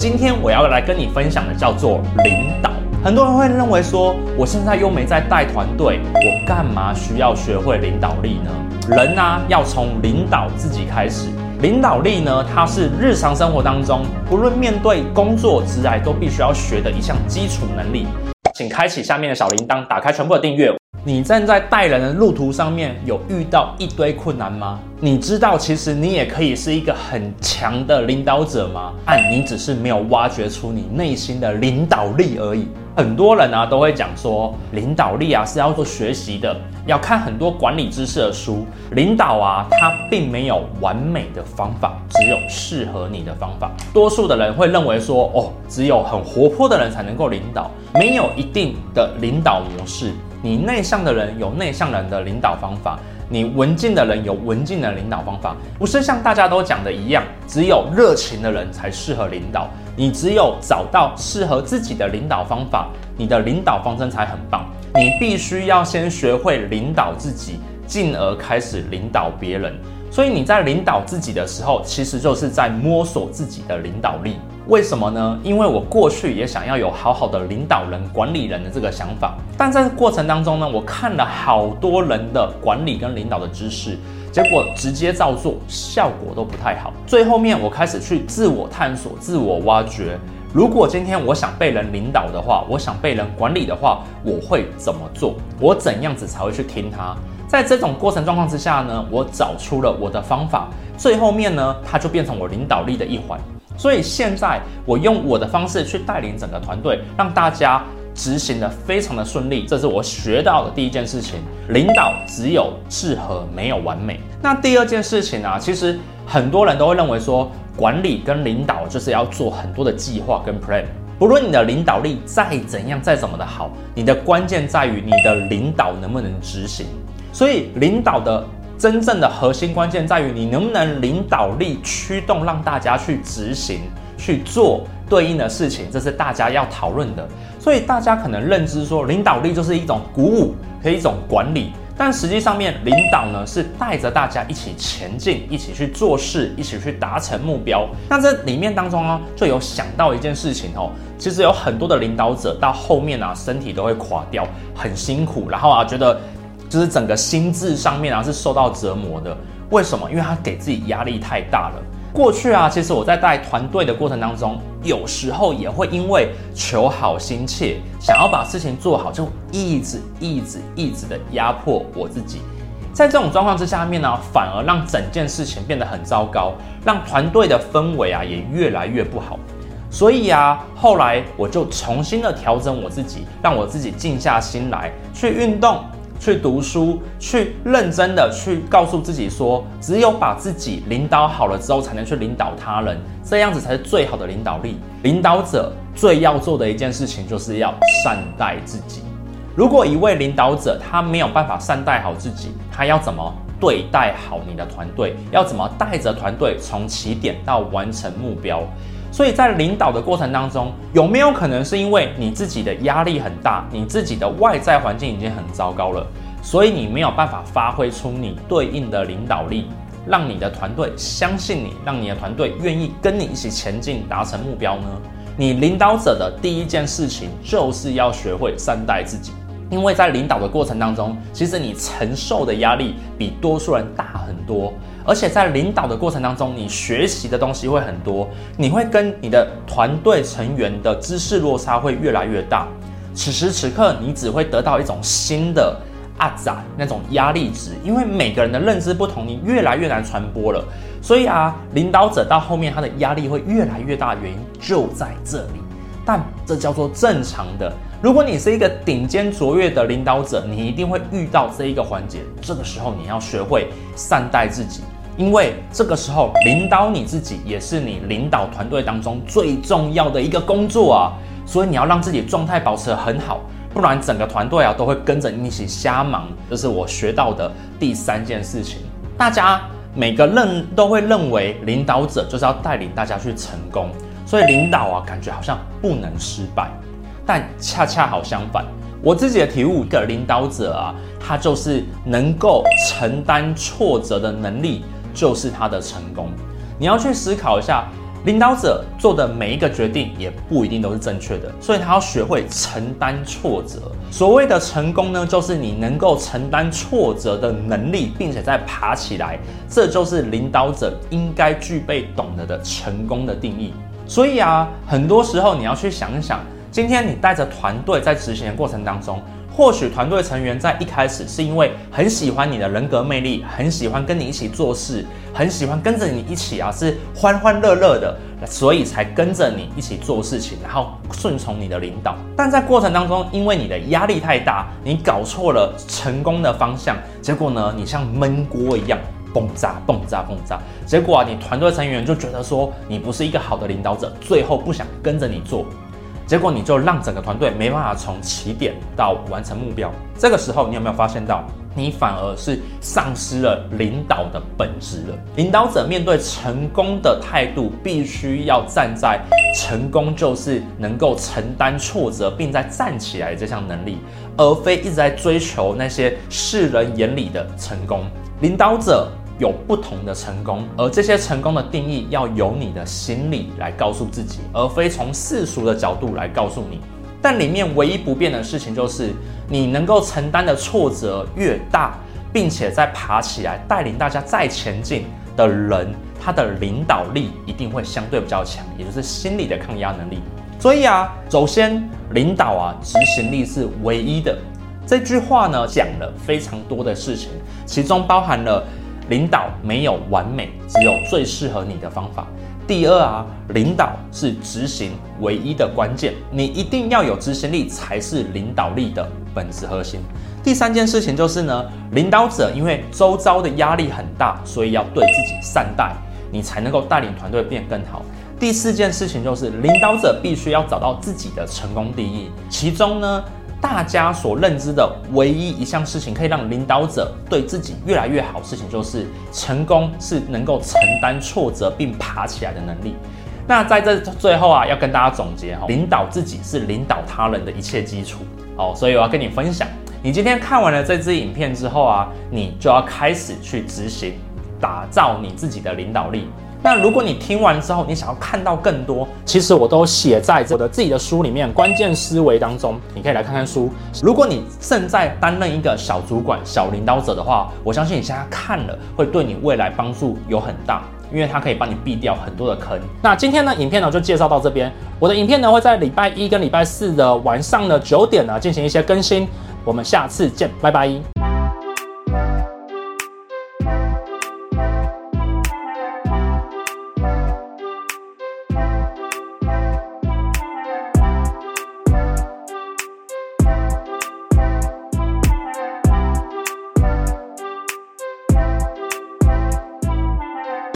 今天我要来跟你分享的叫做领导。很多人会认为说，我现在又没在带团队，我干嘛需要学会领导力呢？人呢、啊，要从领导自己开始。领导力呢，它是日常生活当中，不论面对工作、职涯，都必须要学的一项基础能力。请开启下面的小铃铛，打开全部的订阅。你站在带人的路途上面，有遇到一堆困难吗？你知道，其实你也可以是一个很强的领导者吗？但你只是没有挖掘出你内心的领导力而已。很多人啊都会讲说，领导力啊是要做学习的，要看很多管理知识的书。领导啊，它并没有完美的方法，只有适合你的方法。多数的人会认为说，哦，只有很活泼的人才能够领导，没有一定的领导模式。你内向的人有内向人的领导方法，你文静的人有文静的领导方法，不是像大家都讲的一样，只有热情的人才适合领导。你只有找到适合自己的领导方法，你的领导方针才很棒。你必须要先学会领导自己，进而开始领导别人。所以你在领导自己的时候，其实就是在摸索自己的领导力。为什么呢？因为我过去也想要有好好的领导人、管理人的这个想法，但在过程当中呢，我看了好多人的管理跟领导的知识，结果直接照做，效果都不太好。最后面我开始去自我探索、自我挖掘。如果今天我想被人领导的话，我想被人管理的话，我会怎么做？我怎样子才会去听他？在这种过程状况之下呢，我找出了我的方法，最后面呢，它就变成我领导力的一环。所以现在我用我的方式去带领整个团队，让大家执行的非常的顺利。这是我学到的第一件事情。领导只有适合，没有完美。那第二件事情啊，其实很多人都会认为说，管理跟领导就是要做很多的计划跟 plan。不论你的领导力再怎样，再怎么的好，你的关键在于你的领导能不能执行。所以领导的。真正的核心关键在于你能不能领导力驱动，让大家去执行、去做对应的事情，这是大家要讨论的。所以大家可能认知说，领导力就是一种鼓舞和一种管理，但实际上面领导呢是带着大家一起前进，一起去做事，一起去达成目标。那这里面当中呢，就有想到一件事情哦，其实有很多的领导者到后面啊，身体都会垮掉，很辛苦，然后啊觉得。就是整个心智上面啊是受到折磨的，为什么？因为他给自己压力太大了。过去啊，其实我在带团队的过程当中，有时候也会因为求好心切，想要把事情做好，就一直一直一直的压迫我自己。在这种状况之下面呢，反而让整件事情变得很糟糕，让团队的氛围啊也越来越不好。所以啊，后来我就重新的调整我自己，让我自己静下心来去运动。去读书，去认真的去告诉自己说，只有把自己领导好了之后，才能去领导他人，这样子才是最好的领导力。领导者最要做的一件事情，就是要善待自己。如果一位领导者他没有办法善待好自己，他要怎么对待好你的团队？要怎么带着团队从起点到完成目标？所以在领导的过程当中，有没有可能是因为你自己的压力很大，你自己的外在环境已经很糟糕了，所以你没有办法发挥出你对应的领导力，让你的团队相信你，让你的团队愿意跟你一起前进，达成目标呢？你领导者的第一件事情就是要学会善待自己，因为在领导的过程当中，其实你承受的压力比多数人大很多。而且在领导的过程当中，你学习的东西会很多，你会跟你的团队成员的知识落差会越来越大。此时此刻，你只会得到一种新的阿杂那种压力值，因为每个人的认知不同，你越来越难传播了。所以啊，领导者到后面他的压力会越来越大，原因就在这里。但这叫做正常的。如果你是一个顶尖卓越的领导者，你一定会遇到这一个环节。这个时候，你要学会善待自己。因为这个时候领导你自己也是你领导团队当中最重要的一个工作啊，所以你要让自己状态保持很好，不然整个团队啊都会跟着你一起瞎忙。这是我学到的第三件事情。大家每个人都会认为领导者就是要带领大家去成功，所以领导啊感觉好像不能失败，但恰恰好相反。我自己的体悟，一个领导者啊，他就是能够承担挫折的能力。就是他的成功，你要去思考一下，领导者做的每一个决定也不一定都是正确的，所以他要学会承担挫折。所谓的成功呢，就是你能够承担挫折的能力，并且再爬起来，这就是领导者应该具备懂得的成功的定义。所以啊，很多时候你要去想一想，今天你带着团队在执行的过程当中。或许团队成员在一开始是因为很喜欢你的人格魅力，很喜欢跟你一起做事，很喜欢跟着你一起啊，是欢欢乐乐的，所以才跟着你一起做事情，然后顺从你的领导。但在过程当中，因为你的压力太大，你搞错了成功的方向，结果呢，你像闷锅一样爆炸、爆炸、爆炸。结果啊，你团队成员就觉得说你不是一个好的领导者，最后不想跟着你做。结果你就让整个团队没办法从起点到完成目标。这个时候，你有没有发现到，你反而是丧失了领导的本质了？领导者面对成功的态度，必须要站在成功就是能够承担挫折，并在站起来这项能力，而非一直在追求那些世人眼里的成功。领导者。有不同的成功，而这些成功的定义要由你的心理来告诉自己，而非从世俗的角度来告诉你。但里面唯一不变的事情就是，你能够承担的挫折越大，并且再爬起来带领大家再前进的人，他的领导力一定会相对比较强，也就是心理的抗压能力。所以啊，首先领导啊，执行力是唯一的。这句话呢，讲了非常多的事情，其中包含了。领导没有完美，只有最适合你的方法。第二啊，领导是执行唯一的关键，你一定要有执行力才是领导力的本质核心。第三件事情就是呢，领导者因为周遭的压力很大，所以要对自己善待，你才能够带领团队变更好。第四件事情就是领导者必须要找到自己的成功定义，其中呢。大家所认知的唯一一项事情，可以让领导者对自己越来越好，事情就是成功是能够承担挫折并爬起来的能力。那在这最后啊，要跟大家总结哈，领导自己是领导他人的一切基础。好，所以我要跟你分享，你今天看完了这支影片之后啊，你就要开始去执行，打造你自己的领导力。那如果你听完之后，你想要看到更多，其实我都写在我的自己的书里面，关键思维当中，你可以来看看书。如果你正在担任一个小主管、小领导者的话，我相信你现在看了会对你未来帮助有很大，因为它可以帮你避掉很多的坑。那今天呢，影片呢就介绍到这边。我的影片呢会在礼拜一跟礼拜四的晚上的九点呢进行一些更新。我们下次见，拜拜。